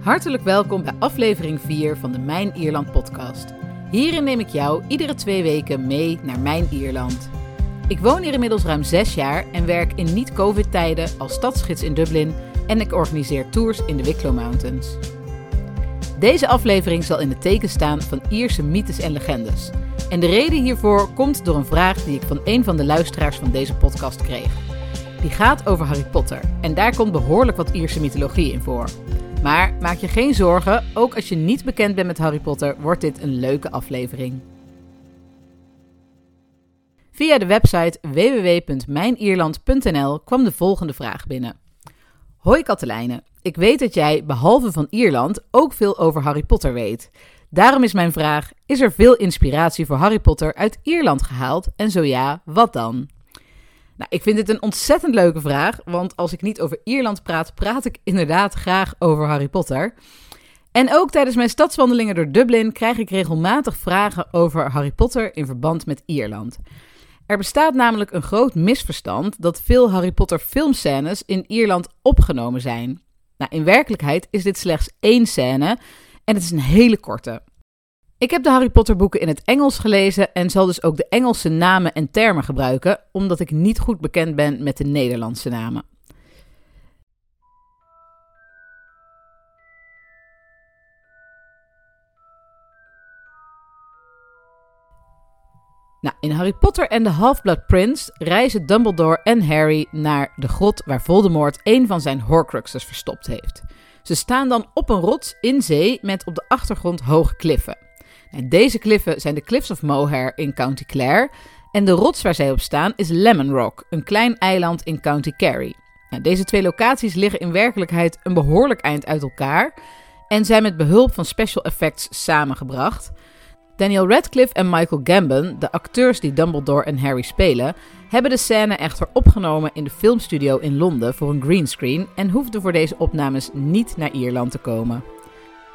Hartelijk welkom bij aflevering 4 van de Mijn Ierland podcast. Hierin neem ik jou iedere twee weken mee naar Mijn Ierland. Ik woon hier inmiddels ruim zes jaar en werk in niet-covid-tijden als stadsgids in Dublin en ik organiseer tours in de Wicklow Mountains. Deze aflevering zal in het teken staan van Ierse mythes en legendes. En de reden hiervoor komt door een vraag die ik van een van de luisteraars van deze podcast kreeg. Die gaat over Harry Potter en daar komt behoorlijk wat Ierse mythologie in voor. Maar maak je geen zorgen, ook als je niet bekend bent met Harry Potter, wordt dit een leuke aflevering. Via de website www.mijnierland.nl kwam de volgende vraag binnen. Hoi Katelijne, ik weet dat jij, behalve van Ierland, ook veel over Harry Potter weet. Daarom is mijn vraag: is er veel inspiratie voor Harry Potter uit Ierland gehaald? En zo ja, wat dan? Nou, ik vind dit een ontzettend leuke vraag, want als ik niet over Ierland praat, praat ik inderdaad graag over Harry Potter. En ook tijdens mijn stadswandelingen door Dublin krijg ik regelmatig vragen over Harry Potter in verband met Ierland. Er bestaat namelijk een groot misverstand dat veel Harry Potter filmscènes in Ierland opgenomen zijn. Nou, in werkelijkheid is dit slechts één scène en het is een hele korte. Ik heb de Harry Potter boeken in het Engels gelezen en zal dus ook de Engelse namen en termen gebruiken, omdat ik niet goed bekend ben met de Nederlandse namen. Nou, in Harry Potter en de Half-Blood Prince reizen Dumbledore en Harry naar de grot waar Voldemort een van zijn Horcruxes verstopt heeft. Ze staan dan op een rots in zee met op de achtergrond hoge kliffen. En deze kliffen zijn de Cliffs of Moher in County Clare. En de rots waar zij op staan is Lemon Rock, een klein eiland in County Kerry. Nou, deze twee locaties liggen in werkelijkheid een behoorlijk eind uit elkaar en zijn met behulp van special effects samengebracht. Daniel Radcliffe en Michael Gambon, de acteurs die Dumbledore en Harry spelen, hebben de scène echter opgenomen in de filmstudio in Londen voor een greenscreen en hoefden voor deze opnames niet naar Ierland te komen.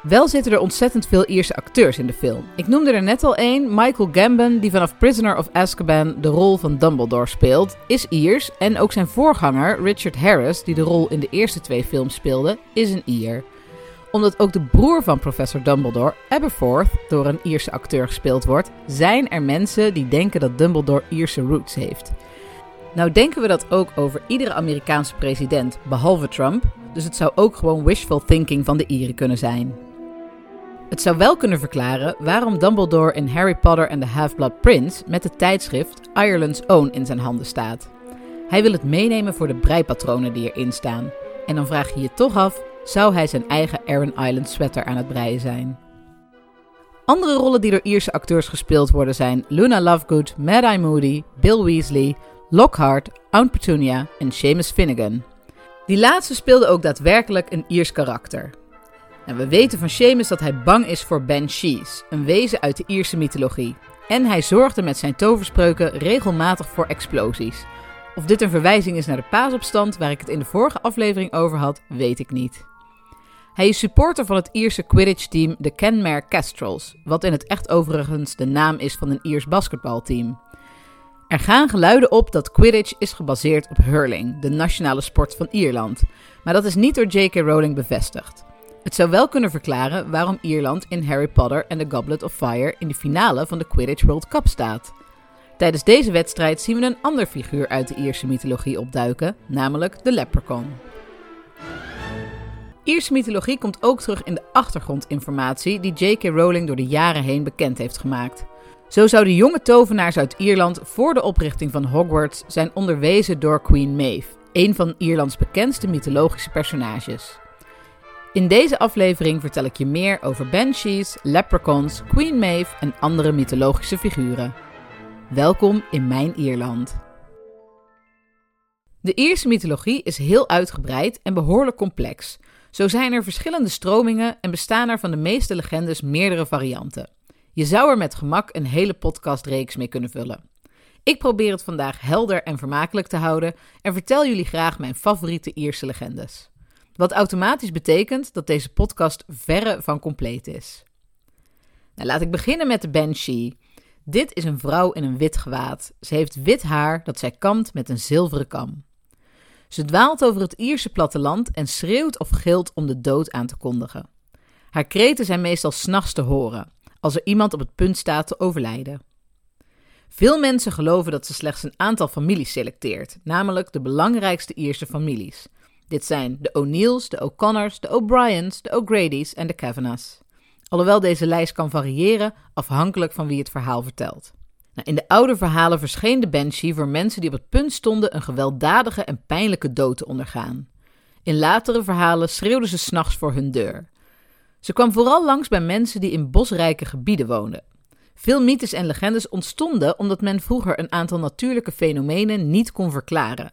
Wel zitten er ontzettend veel Ierse acteurs in de film. Ik noemde er net al één, Michael Gambon, die vanaf Prisoner of Azkaban de rol van Dumbledore speelt, is Iers. En ook zijn voorganger, Richard Harris, die de rol in de eerste twee films speelde, is een Ier. Omdat ook de broer van professor Dumbledore, Aberforth, door een Ierse acteur gespeeld wordt, zijn er mensen die denken dat Dumbledore Ierse roots heeft. Nou denken we dat ook over iedere Amerikaanse president, behalve Trump, dus het zou ook gewoon wishful thinking van de Ieren kunnen zijn. Het zou wel kunnen verklaren waarom Dumbledore in Harry Potter and the Half-Blood Prince met het tijdschrift Ireland's Own in zijn handen staat. Hij wil het meenemen voor de breipatronen die erin staan. En dan vraag je je toch af, zou hij zijn eigen Aran Island sweater aan het breien zijn? Andere rollen die door Ierse acteurs gespeeld worden zijn Luna Lovegood, Mad-Eye Moody, Bill Weasley, Lockhart, Aunt Petunia en Seamus Finnegan. Die laatste speelde ook daadwerkelijk een Iers karakter. We weten van Seamus dat hij bang is voor Banshees, een wezen uit de Ierse mythologie. En hij zorgde met zijn toverspreuken regelmatig voor explosies. Of dit een verwijzing is naar de paasopstand, waar ik het in de vorige aflevering over had, weet ik niet. Hij is supporter van het Ierse Quidditch-team de Kenmare Kestrels, wat in het echt overigens de naam is van een Iers basketbalteam. Er gaan geluiden op dat Quidditch is gebaseerd op hurling, de nationale sport van Ierland, maar dat is niet door J.K. Rowling bevestigd. Het zou wel kunnen verklaren waarom Ierland in Harry Potter en the Goblet of Fire in de finale van de Quidditch World Cup staat. Tijdens deze wedstrijd zien we een ander figuur uit de Ierse mythologie opduiken, namelijk de Leprechaun. Ierse mythologie komt ook terug in de achtergrondinformatie die J.K. Rowling door de jaren heen bekend heeft gemaakt. Zo zouden jonge tovenaars uit Ierland voor de oprichting van Hogwarts zijn onderwezen door Queen Maeve, een van Ierlands bekendste mythologische personages. In deze aflevering vertel ik je meer over banshees, leprechauns, Queen Maeve en andere mythologische figuren. Welkom in mijn Ierland. De Ierse mythologie is heel uitgebreid en behoorlijk complex. Zo zijn er verschillende stromingen en bestaan er van de meeste legendes meerdere varianten. Je zou er met gemak een hele podcastreeks mee kunnen vullen. Ik probeer het vandaag helder en vermakelijk te houden en vertel jullie graag mijn favoriete Ierse legendes. Wat automatisch betekent dat deze podcast verre van compleet is. Nou, laat ik beginnen met de Banshee. Dit is een vrouw in een wit gewaad. Ze heeft wit haar dat zij kamt met een zilveren kam. Ze dwaalt over het Ierse platteland en schreeuwt of gilt om de dood aan te kondigen. Haar kreten zijn meestal s'nachts te horen, als er iemand op het punt staat te overlijden. Veel mensen geloven dat ze slechts een aantal families selecteert, namelijk de belangrijkste Ierse families. Dit zijn de O'Neills, de O'Connors, de O'Briens, de O'Grady's en de Kavanaghs. Alhoewel deze lijst kan variëren afhankelijk van wie het verhaal vertelt. Nou, in de oude verhalen verscheen de Banshee voor mensen die op het punt stonden een gewelddadige en pijnlijke dood te ondergaan. In latere verhalen schreeuwde ze s'nachts voor hun deur. Ze kwam vooral langs bij mensen die in bosrijke gebieden woonden. Veel mythes en legendes ontstonden omdat men vroeger een aantal natuurlijke fenomenen niet kon verklaren.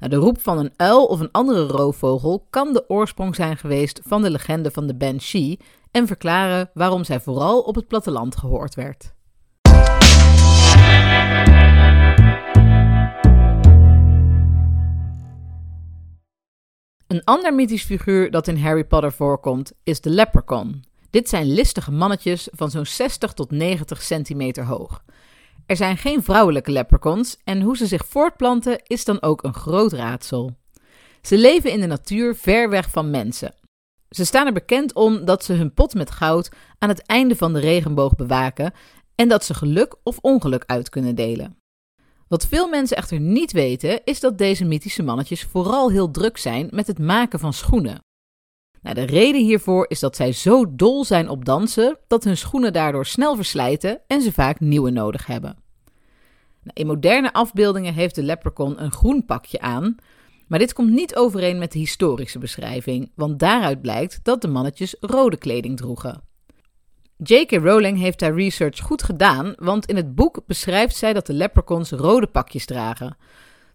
Nou, de roep van een uil of een andere roofvogel kan de oorsprong zijn geweest van de legende van de Banshee en verklaren waarom zij vooral op het platteland gehoord werd. Een ander mythisch figuur dat in Harry Potter voorkomt is de leprechaun. Dit zijn listige mannetjes van zo'n 60 tot 90 centimeter hoog. Er zijn geen vrouwelijke leprechauns en hoe ze zich voortplanten is dan ook een groot raadsel. Ze leven in de natuur ver weg van mensen. Ze staan er bekend om dat ze hun pot met goud aan het einde van de regenboog bewaken en dat ze geluk of ongeluk uit kunnen delen. Wat veel mensen echter niet weten, is dat deze mythische mannetjes vooral heel druk zijn met het maken van schoenen. Nou, de reden hiervoor is dat zij zo dol zijn op dansen dat hun schoenen daardoor snel verslijten en ze vaak nieuwe nodig hebben. Nou, in moderne afbeeldingen heeft de leprechaun een groen pakje aan, maar dit komt niet overeen met de historische beschrijving, want daaruit blijkt dat de mannetjes rode kleding droegen. J.K. Rowling heeft haar research goed gedaan, want in het boek beschrijft zij dat de leprechauns rode pakjes dragen.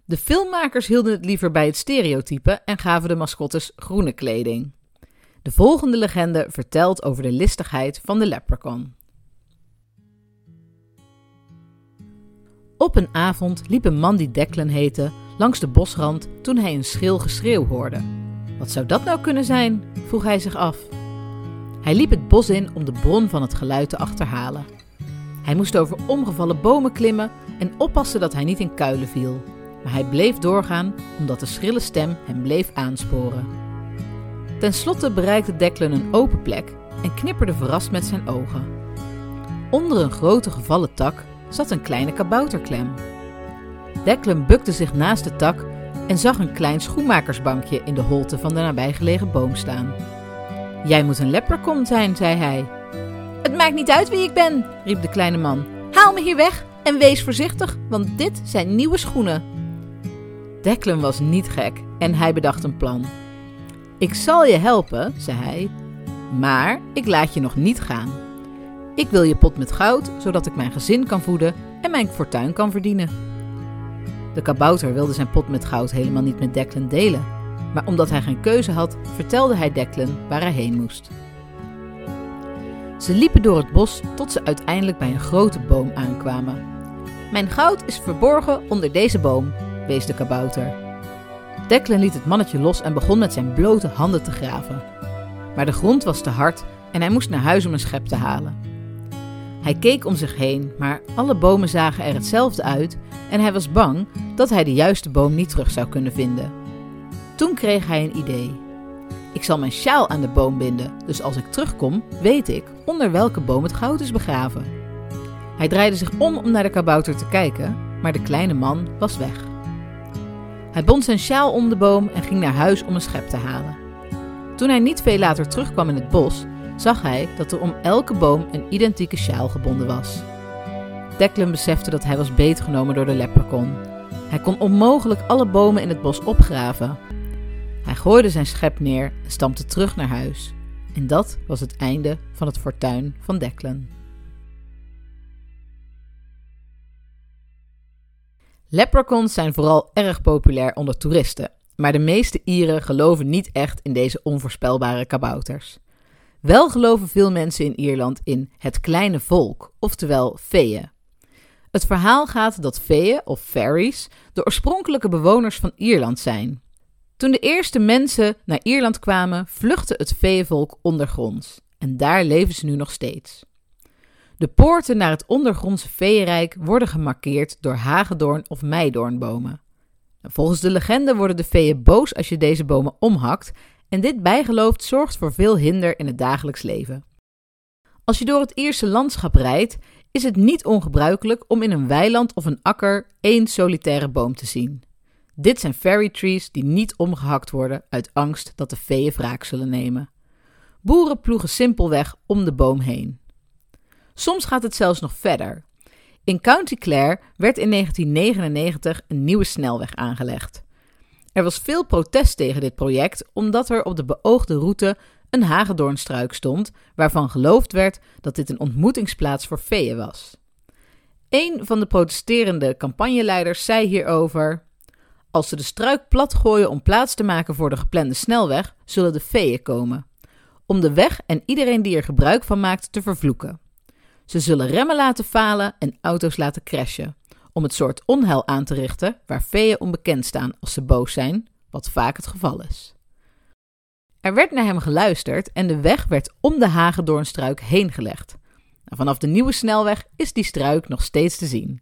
De filmmakers hielden het liever bij het stereotype en gaven de mascottes groene kleding. De volgende legende vertelt over de listigheid van de leprechaun. Op een avond liep een man die Declan heette langs de bosrand toen hij een schril geschreeuw hoorde. Wat zou dat nou kunnen zijn? vroeg hij zich af. Hij liep het bos in om de bron van het geluid te achterhalen. Hij moest over omgevallen bomen klimmen en oppassen dat hij niet in kuilen viel. Maar hij bleef doorgaan omdat de schrille stem hem bleef aansporen. Ten slotte bereikte Declan een open plek en knipperde verrast met zijn ogen. Onder een grote gevallen tak zat een kleine kabouterklem. Declan bukte zich naast de tak en zag een klein schoenmakersbankje in de holte van de nabijgelegen boom staan. Jij moet een leprechaun zijn, zei hij. Het maakt niet uit wie ik ben, riep de kleine man. Haal me hier weg en wees voorzichtig, want dit zijn nieuwe schoenen. Declan was niet gek en hij bedacht een plan. Ik zal je helpen, zei hij, maar ik laat je nog niet gaan. Ik wil je pot met goud, zodat ik mijn gezin kan voeden en mijn fortuin kan verdienen. De kabouter wilde zijn pot met goud helemaal niet met Declan delen, maar omdat hij geen keuze had, vertelde hij Declan waar hij heen moest. Ze liepen door het bos tot ze uiteindelijk bij een grote boom aankwamen. Mijn goud is verborgen onder deze boom, wees de kabouter. Declan liet het mannetje los en begon met zijn blote handen te graven. Maar de grond was te hard en hij moest naar huis om een schep te halen. Hij keek om zich heen, maar alle bomen zagen er hetzelfde uit en hij was bang dat hij de juiste boom niet terug zou kunnen vinden. Toen kreeg hij een idee. Ik zal mijn sjaal aan de boom binden, dus als ik terugkom, weet ik onder welke boom het goud is begraven. Hij draaide zich om om naar de kabouter te kijken, maar de kleine man was weg. Hij bond zijn sjaal om de boom en ging naar huis om een schep te halen. Toen hij niet veel later terugkwam in het bos, zag hij dat er om elke boom een identieke sjaal gebonden was. Declan besefte dat hij was beetgenomen door de leprechaun. Hij kon onmogelijk alle bomen in het bos opgraven. Hij gooide zijn schep neer en stampte terug naar huis. En dat was het einde van het fortuin van Declan. Leprechauns zijn vooral erg populair onder toeristen, maar de meeste Ieren geloven niet echt in deze onvoorspelbare kabouters. Wel geloven veel mensen in Ierland in het kleine volk, oftewel feeën. Het verhaal gaat dat feeën, of fairies, de oorspronkelijke bewoners van Ierland zijn. Toen de eerste mensen naar Ierland kwamen, vluchtte het feeënvolk ondergronds. En daar leven ze nu nog steeds. De poorten naar het ondergrondse feeënrijk worden gemarkeerd door hagedoorn of meidoornbomen. Volgens de legende worden de feeën boos als je deze bomen omhakt En dit bijgeloof zorgt voor veel hinder in het dagelijks leven. Als je door het Ierse landschap rijdt, is het niet ongebruikelijk om in een weiland of een akker één solitaire boom te zien. Dit zijn fairy trees die niet omgehakt worden uit angst dat de feeën wraak zullen nemen. Boeren ploegen simpelweg om de boom heen. Soms gaat het zelfs nog verder. In County Clare werd in 1999 een nieuwe snelweg aangelegd. Er was veel protest tegen dit project omdat er op de beoogde route een hagedoornstruik stond, waarvan geloofd werd dat dit een ontmoetingsplaats voor feeën was. Een van de protesterende campagneleiders zei hierover: Als ze de struik platgooien om plaats te maken voor de geplande snelweg, zullen de feeën komen. Om de weg en iedereen die er gebruik van maakt te vervloeken. Ze zullen remmen laten falen en auto's laten crashen. Om het soort onheil aan te richten waar feeën onbekend staan als ze boos zijn, wat vaak het geval is. Er werd naar hem geluisterd en de weg werd om de hagedoornstruik heen gelegd. Vanaf de nieuwe snelweg is die struik nog steeds te zien.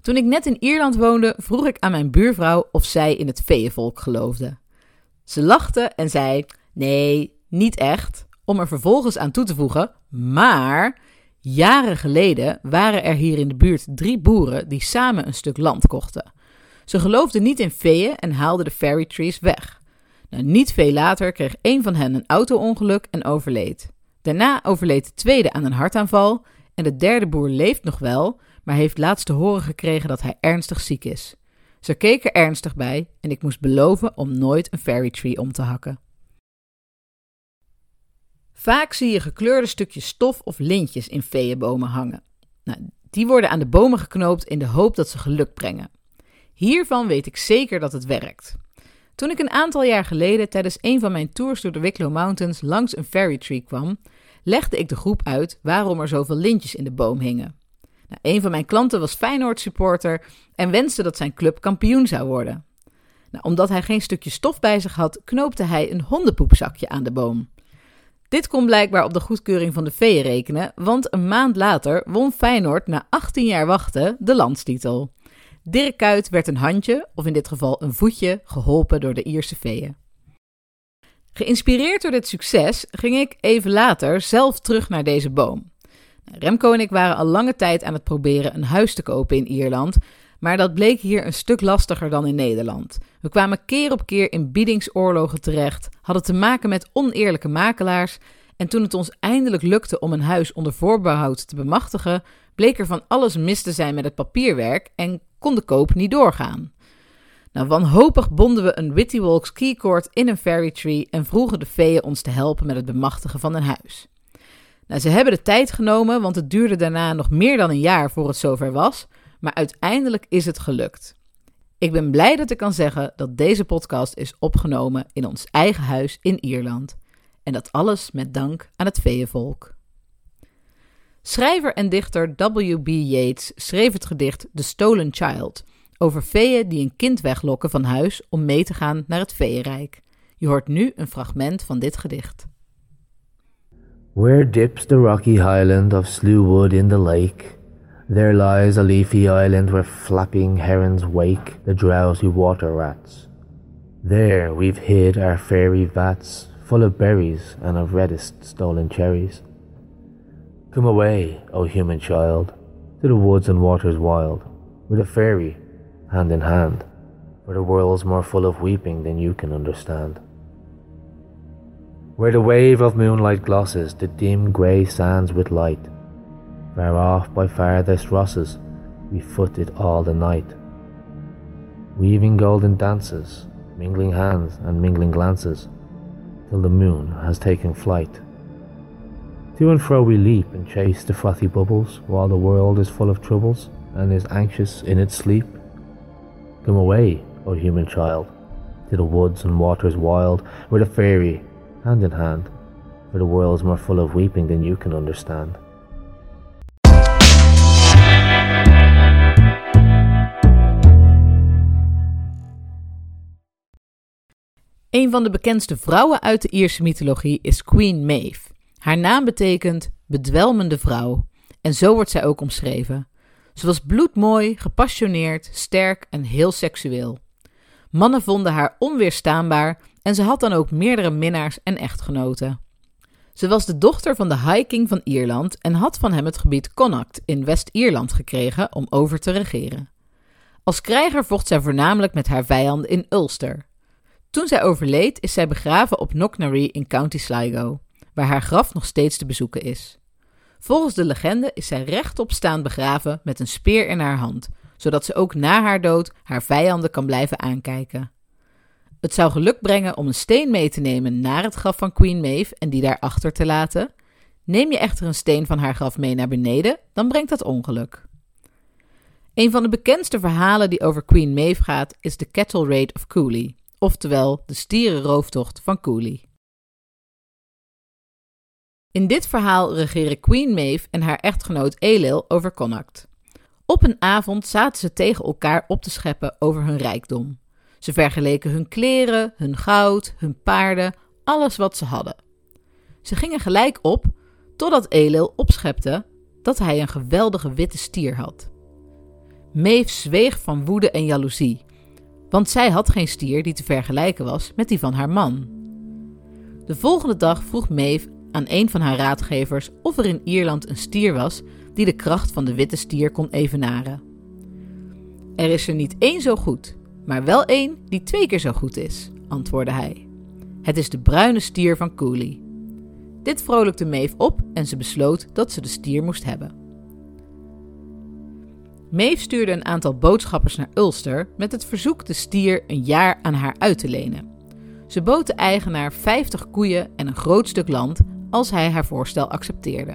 Toen ik net in Ierland woonde, vroeg ik aan mijn buurvrouw of zij in het veeënvolk geloofde. Ze lachte en zei: Nee, niet echt, om er vervolgens aan toe te voegen, maar jaren geleden waren er hier in de buurt drie boeren die samen een stuk land kochten. Ze geloofden niet in feeën en haalden de fairy trees weg. Nou, niet veel later kreeg een van hen een auto-ongeluk en overleed. Daarna overleed de tweede aan een hartaanval en de derde boer leeft nog wel, maar heeft laatst te horen gekregen dat hij ernstig ziek is. Ze keken er ernstig bij en ik moest beloven om nooit een fairy tree om te hakken. Vaak zie je gekleurde stukjes stof of lintjes in veeënbomen hangen. Nou, die worden aan de bomen geknoopt in de hoop dat ze geluk brengen. Hiervan weet ik zeker dat het werkt. Toen ik een aantal jaar geleden tijdens een van mijn tours door de Wicklow Mountains langs een fairy tree kwam, legde ik de groep uit waarom er zoveel lintjes in de boom hingen. Nou, een van mijn klanten was Feyenoord supporter en wenste dat zijn club kampioen zou worden. Nou, omdat hij geen stukje stof bij zich had, knoopte hij een hondenpoepzakje aan de boom. Dit kon blijkbaar op de goedkeuring van de veeën rekenen, want een maand later won Feyenoord na 18 jaar wachten de landstitel. Dirk Kuyt werd een handje, of in dit geval een voetje, geholpen door de Ierse veeën. Geïnspireerd door dit succes ging ik even later zelf terug naar deze boom. Remco en ik waren al lange tijd aan het proberen een huis te kopen in Ierland, maar dat bleek hier een stuk lastiger dan in Nederland. We kwamen keer op keer in biedingsoorlogen terecht, hadden te maken met oneerlijke makelaars en toen het ons eindelijk lukte om een huis onder voorbehoud te bemachtigen, bleek er van alles mis te zijn met het papierwerk en kon de koop niet doorgaan. Nou, wanhopig bonden we een Witty Walks keycord in een fairy tree en vroegen de feeën ons te helpen met het bemachtigen van een huis. Nou, ze hebben de tijd genomen, want het duurde daarna nog meer dan een jaar voor het zover was, maar uiteindelijk is het gelukt. Ik ben blij dat ik kan zeggen dat deze podcast is opgenomen in ons eigen huis in Ierland. En dat alles met dank aan het veeënvolk. Schrijver en dichter W.B. Yeats schreef het gedicht The Stolen Child over veeën die een kind weglokken van huis om mee te gaan naar het veeënrijk. Je hoort nu een fragment van dit gedicht. Where dips the rocky highland of Slewwood in the lake, there lies a leafy island where flapping herons wake the drowsy water rats. There we've hid our fairy vats, full of berries and of reddest stolen cherries. Come away, O human child, to the woods and waters wild, with a fairy, hand in hand, for the world's more full of weeping than you can understand. Where the wave of moonlight glosses the dim grey sands with light, far off by farthest rosses, we foot it all the night. Weaving golden dances, mingling hands and mingling glances, till the moon has taken flight. To and fro we leap and chase the frothy bubbles, while the world is full of troubles and is anxious in its sleep. Come away, O human child, to the woods and waters wild, with a fairy, hand in hand, for the world is more full of weeping than you can understand. Een van de bekendste vrouwen uit de Ierse mythologie is Queen Maeve. Haar naam betekent bedwelmende vrouw en zo wordt zij ook omschreven. Ze was bloedmooi, gepassioneerd, sterk en heel seksueel. Mannen vonden haar onweerstaanbaar en ze had dan ook meerdere minnaars en echtgenoten. Ze was de dochter van de High King van Ierland en had van hem het gebied Connacht in West-Ierland gekregen om over te regeren. Als krijger vocht zij voornamelijk met haar vijanden in Ulster. Toen zij overleed is zij begraven op Knocknarea in County Sligo, waar haar graf nog steeds te bezoeken is. Volgens de legende is zij rechtop staand begraven met een speer in haar hand, zodat ze ook na haar dood haar vijanden kan blijven aankijken. Het zou geluk brengen om een steen mee te nemen naar het graf van Queen Maeve en die daar achter te laten. Neem je echter een steen van haar graf mee naar beneden, dan brengt dat ongeluk. Een van de bekendste verhalen die over Queen Maeve gaat is de Cattle Raid of Cooley, oftewel de stierenrooftocht van Cooley. In dit verhaal regeren Queen Maeve en haar echtgenoot Elil over Connacht. Op een avond zaten ze tegen elkaar op te scheppen over hun rijkdom. Ze vergeleken hun kleren, hun goud, hun paarden, alles wat ze hadden. Ze gingen gelijk op, totdat Elil opschepte dat hij een geweldige witte stier had. Maeve zweeg van woede en jaloezie, want zij had geen stier die te vergelijken was met die van haar man. De volgende dag vroeg Maeve aan een van haar raadgevers of er in Ierland een stier was die de kracht van de witte stier kon evenaren. Er is er niet één zo goed, maar wel één die twee keer zo goed is, antwoordde hij. Het is de bruine stier van Cooley. Dit vrolijkte Maeve op en ze besloot dat ze de stier moest hebben. Maeve stuurde een aantal boodschappers naar Ulster met het verzoek de stier een jaar aan haar uit te lenen. Ze bood de eigenaar 50 koeien en een groot stuk land als hij haar voorstel accepteerde.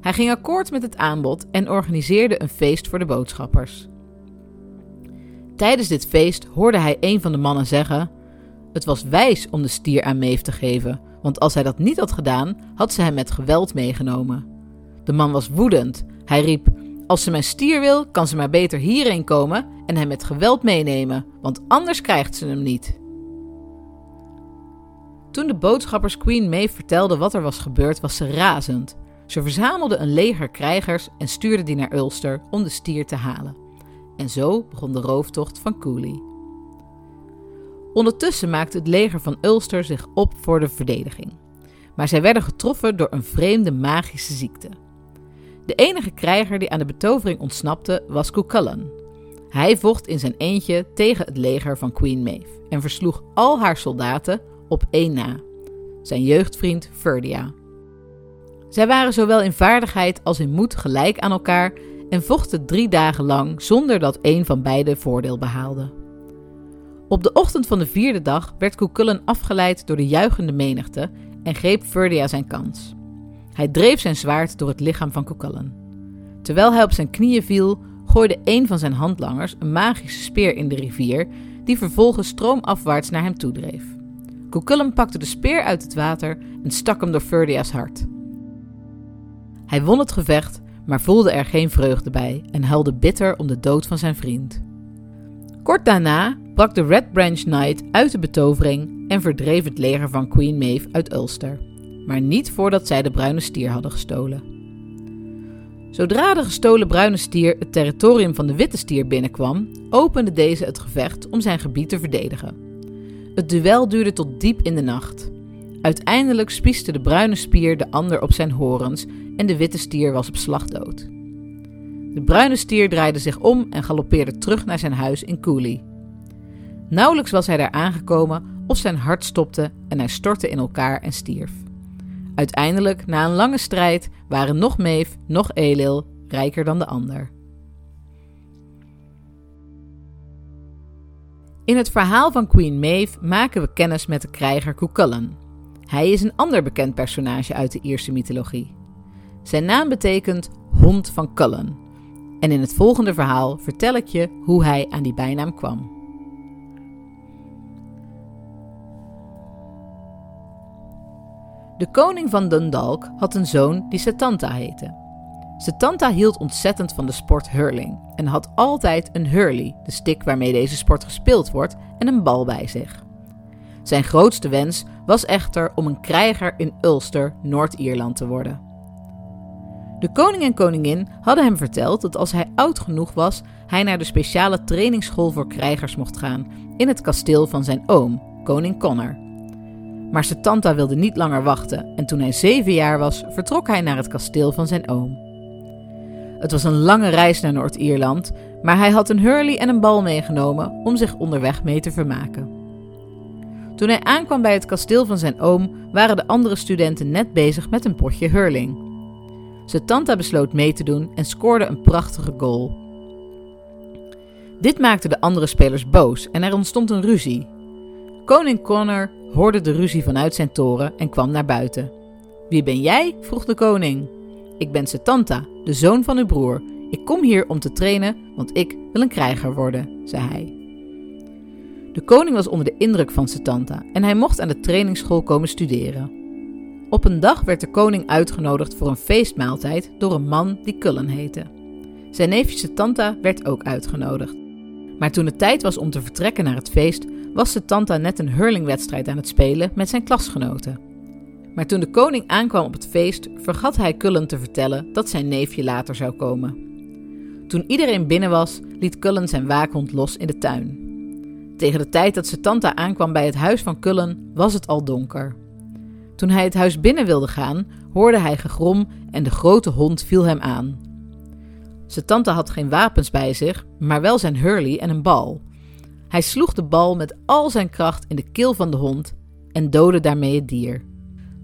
Hij ging akkoord met het aanbod en organiseerde een feest voor de boodschappers. Tijdens dit feest hoorde hij een van de mannen zeggen: Het was wijs om de stier aan Maeve te geven, want als hij dat niet had gedaan, had ze hem met geweld meegenomen. De man was woedend. Hij riep: Als ze mijn stier wil, kan ze maar beter hierheen komen en hem met geweld meenemen, want anders krijgt ze hem niet. Toen de boodschappers Queen Maeve vertelden wat er was gebeurd, was ze razend. Ze verzamelde een leger krijgers en stuurde die naar Ulster om de stier te halen. En zo begon de rooftocht van Cooley. Ondertussen maakte het leger van Ulster zich op voor de verdediging. Maar zij werden getroffen door een vreemde magische ziekte. De enige krijger die aan de betovering ontsnapte was Cuchulainn. Hij vocht in zijn eentje tegen het leger van Queen Maeve en versloeg al haar soldaten op één na, zijn jeugdvriend Ferdia. Zij waren zowel in vaardigheid als in moed gelijk aan elkaar en vochten drie dagen lang zonder dat een van beiden voordeel behaalde. Op de ochtend van de vierde dag werd Cuchulainn afgeleid door de juichende menigte en greep Ferdia zijn kans. Hij dreef zijn zwaard door het lichaam van Cuchulainn. Terwijl hij op zijn knieën viel, gooide een van zijn handlangers een magische speer in de rivier, die vervolgens stroomafwaarts naar hem toedreef. Cuchulainn pakte de speer uit het water en stak hem door Ferdia's hart. Hij won het gevecht, maar voelde er geen vreugde bij en huilde bitter om de dood van zijn vriend. Kort daarna brak de Red Branch Knight uit de betovering en verdreef het leger van Queen Maeve uit Ulster, maar niet voordat zij de bruine stier hadden gestolen. Zodra de gestolen bruine stier het territorium van de witte stier binnenkwam, opende deze het gevecht om zijn gebied te verdedigen. Het duel duurde tot diep in de nacht. Uiteindelijk spieste de bruine spier de ander op zijn horens en de witte stier was op slag dood. De bruine stier draaide zich om en galoppeerde terug naar zijn huis in Cooley. Nauwelijks was hij daar aangekomen of zijn hart stopte en hij stortte in elkaar en stierf. Uiteindelijk, na een lange strijd, waren nog Maeve, nog Elil rijker dan de ander. In het verhaal van Queen Maeve maken we kennis met de krijger Cuchulainn. Hij is een ander bekend personage uit de Ierse mythologie. Zijn naam betekent hond van Cullen. En in het volgende verhaal vertel ik je hoe hij aan die bijnaam kwam. De koning van Dundalk had een zoon die Setanta heette. Setanta hield ontzettend van de sport hurling en had altijd een hurley, de stick waarmee deze sport gespeeld wordt, en een bal bij zich. Zijn grootste wens was echter om een krijger in Ulster, Noord-Ierland te worden. De koning en koningin hadden hem verteld dat als hij oud genoeg was, hij naar de speciale trainingsschool voor krijgers mocht gaan in het kasteel van zijn oom, koning Connor. Maar Setanta wilde niet langer wachten en toen hij zeven jaar was, vertrok hij naar het kasteel van zijn oom. Het was een lange reis naar Noord-Ierland, maar hij had een hurley en een bal meegenomen om zich onderweg mee te vermaken. Toen hij aankwam bij het kasteel van zijn oom, waren de andere studenten net bezig met een potje hurling. Setanta besloot mee te doen en scoorde een prachtige goal. Dit maakte de andere spelers boos en er ontstond een ruzie. Koning Connor hoorde de ruzie vanuit zijn toren en kwam naar buiten. Wie ben jij? vroeg de koning. Ik ben Setanta, de zoon van uw broer. Ik kom hier om te trainen, want ik wil een krijger worden, zei hij. De koning was onder de indruk van Setanta en hij mocht aan de trainingsschool komen studeren. Op een dag werd de koning uitgenodigd voor een feestmaaltijd door een man die Cullen heette. Zijn neefje Setanta werd ook uitgenodigd. Maar toen het tijd was om te vertrekken naar het feest, was Setanta net een hurlingwedstrijd aan het spelen met zijn klasgenoten. Maar toen de koning aankwam op het feest, vergat hij Cullen te vertellen dat zijn neefje later zou komen. Toen iedereen binnen was, liet Cullen zijn waakhond los in de tuin. Tegen de tijd dat Setanta aankwam bij het huis van Cullen, was het al donker. Toen hij het huis binnen wilde gaan, hoorde hij gegrom en de grote hond viel hem aan. Setanta had geen wapens bij zich, maar wel zijn hurley en een bal. Hij sloeg de bal met al zijn kracht in de keel van de hond en doodde daarmee het dier.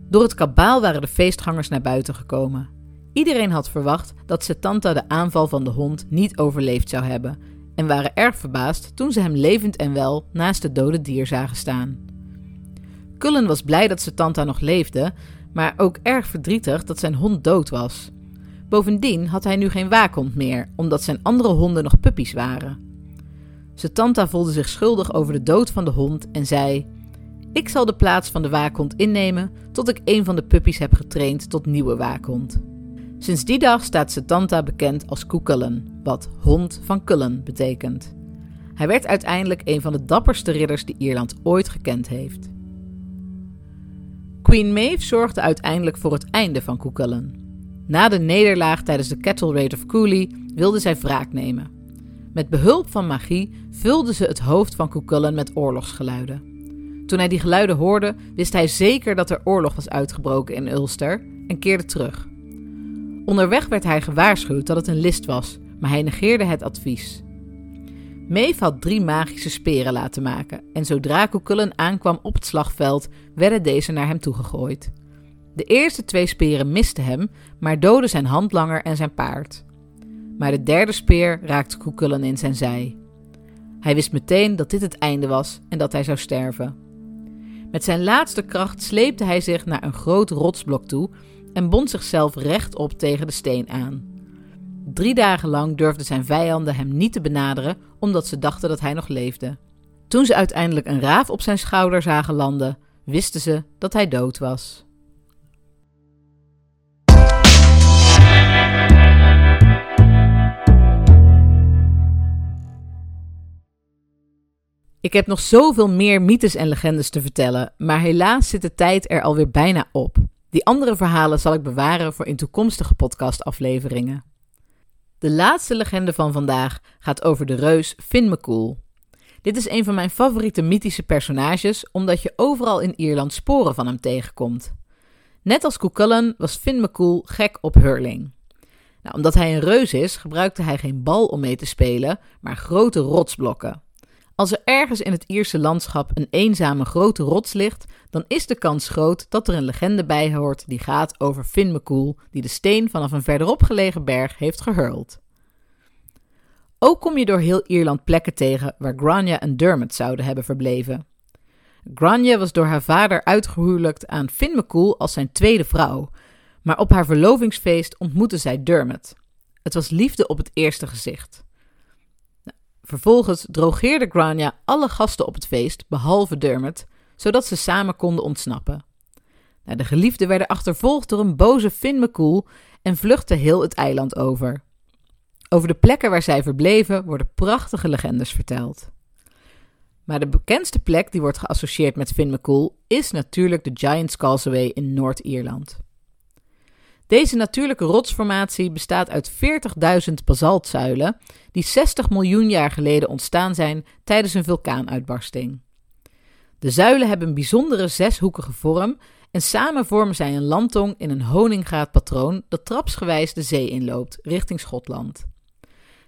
Door het kabaal waren de feestgangers naar buiten gekomen. Iedereen had verwacht dat Setanta de aanval van de hond niet overleefd zou hebben en waren erg verbaasd toen ze hem levend en wel naast het dode dier zagen staan. Cullen was blij dat Setanta nog leefde, maar ook erg verdrietig dat zijn hond dood was. Bovendien had hij nu geen waakhond meer, omdat zijn andere honden nog puppies waren. Setanta voelde zich schuldig over de dood van de hond en zei: Ik zal de plaats van de waakhond innemen tot ik een van de puppies heb getraind tot nieuwe waakhond. Sinds die dag staat Setanta bekend als Koekullen, wat hond van Kullen betekent. Hij werd uiteindelijk een van de dapperste ridders die Ierland ooit gekend heeft. Queen Maeve zorgde uiteindelijk voor het einde van Koekullen. Na de nederlaag tijdens de Cattle Raid of Cooley wilde zij wraak nemen. Met behulp van magie vulde ze het hoofd van Cuchulainn met oorlogsgeluiden. Toen hij die geluiden hoorde, wist hij zeker dat er oorlog was uitgebroken in Ulster en keerde terug. Onderweg werd hij gewaarschuwd dat het een list was, maar hij negeerde het advies. Maeve had drie magische speren laten maken en zodra Cuchulainn aankwam op het slagveld, werden deze naar hem toegegooid. De eerste twee speren misten hem, maar doodden zijn handlanger en zijn paard. Maar de derde speer raakte Cuchulainn in zijn zij. Hij wist meteen dat dit het einde was en dat hij zou sterven. Met zijn laatste kracht sleepte hij zich naar een groot rotsblok toe en bond zichzelf rechtop tegen de steen aan. Drie dagen lang durfden zijn vijanden hem niet te benaderen omdat ze dachten dat hij nog leefde. Toen ze uiteindelijk een raaf op zijn schouder zagen landen, wisten ze dat hij dood was. Ik heb nog zoveel meer mythes en legendes te vertellen, maar helaas zit de tijd er alweer bijna op. Die andere verhalen zal ik bewaren voor in toekomstige podcastafleveringen. De laatste legende van vandaag gaat over de reus Finn McCool. Dit is een van mijn favoriete mythische personages, omdat je overal in Ierland sporen van hem tegenkomt. Net als Cuchulainn was Finn McCool gek op hurling. Nou, omdat hij een reus is, gebruikte hij geen bal om mee te spelen, maar grote rotsblokken. Als er ergens in het Ierse landschap een eenzame grote rots ligt, dan is de kans groot dat er een legende bij hoort die gaat over Finn McCool, die de steen vanaf een verderop gelegen berg heeft gehurld. Ook kom je door heel Ierland plekken tegen waar Grania en Dermot zouden hebben verbleven. Grania was door haar vader uitgehuwelijkt aan Finn McCool als zijn tweede vrouw, maar op haar verlovingsfeest ontmoette zij Dermot. Het was liefde op het eerste gezicht. Vervolgens drogeerde Grania alle gasten op het feest, behalve Dermot, zodat ze samen konden ontsnappen. Nou, de geliefden werden achtervolgd door een boze Finn McCool en vluchtten heel het eiland over. Over de plekken waar zij verbleven worden prachtige legendes verteld. Maar de bekendste plek die wordt geassocieerd met Finn McCool is natuurlijk de Giant's Causeway in Noord-Ierland. Deze natuurlijke rotsformatie bestaat uit 40.000 basaltzuilen die 60 miljoen jaar geleden ontstaan zijn tijdens een vulkaanuitbarsting. De zuilen hebben een bijzondere zeshoekige vorm en samen vormen zij een landtong in een honingraatpatroon dat trapsgewijs de zee inloopt richting Schotland.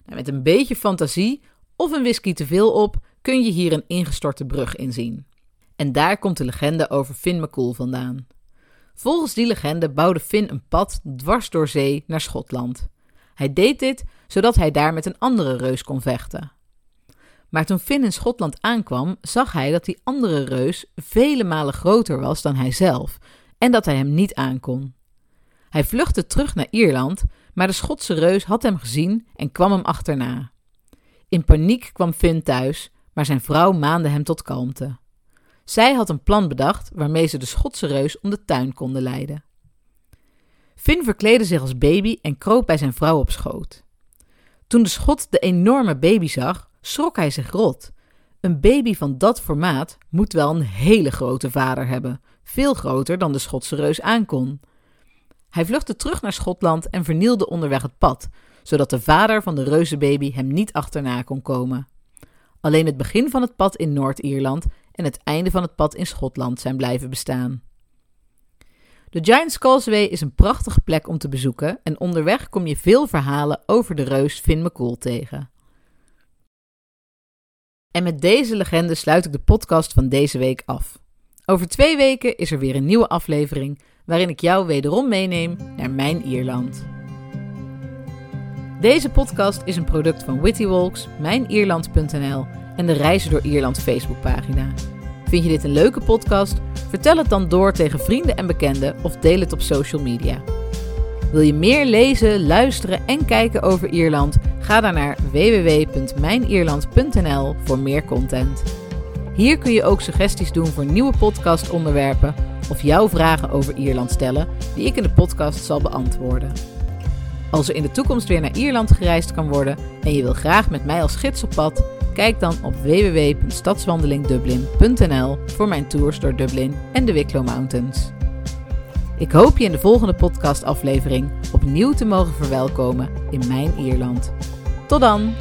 Nou, met een beetje fantasie of een whisky te veel op kun je hier een ingestorte brug inzien. En daar komt de legende over Finn McCool vandaan. Volgens die legende bouwde Finn een pad dwars door zee naar Schotland. Hij deed dit zodat hij daar met een andere reus kon vechten. Maar toen Finn in Schotland aankwam, zag hij dat die andere reus vele malen groter was dan hij zelf en dat hij hem niet aankon. Hij vluchtte terug naar Ierland, maar de Schotse reus had hem gezien en kwam hem achterna. In paniek kwam Finn thuis, maar zijn vrouw maande hem tot kalmte. Zij had een plan bedacht waarmee ze de Schotse reus om de tuin konden leiden. Finn verkleedde zich als baby en kroop bij zijn vrouw op schoot. Toen de Schot de enorme baby zag, schrok hij zich rot. Een baby van dat formaat moet wel een hele grote vader hebben, veel groter dan de Schotse reus aankon. Hij vluchtte terug naar Schotland en vernielde onderweg het pad, zodat de vader van de reuzenbaby hem niet achterna kon komen. Alleen het begin van het pad in Noord-Ierland en het einde van het pad in Schotland zijn blijven bestaan. De Giant's Causeway is een prachtige plek om te bezoeken en onderweg kom je veel verhalen over de reus Finn McCool tegen. En met deze legende sluit ik de podcast van deze week af. Over twee weken is er weer een nieuwe aflevering waarin ik jou wederom meeneem naar mijn Ierland. Deze podcast is een product van Witty Walks, mijnierland.nl en de Reizen door Ierland Facebookpagina. Vind je dit een leuke podcast? Vertel het dan door tegen vrienden en bekenden of deel het op social media. Wil je meer lezen, luisteren en kijken over Ierland? Ga dan naar www.mijnierland.nl voor meer content. Hier kun je ook suggesties doen voor nieuwe podcastonderwerpen of jouw vragen over Ierland stellen, die ik in de podcast zal beantwoorden. Als er in de toekomst weer naar Ierland gereisd kan worden en je wil graag met mij als gids op pad, kijk dan op www.stadswandelingdublin.nl voor mijn tours door Dublin en de Wicklow Mountains. Ik hoop je in de volgende podcastaflevering opnieuw te mogen verwelkomen in mijn Ierland. Tot dan!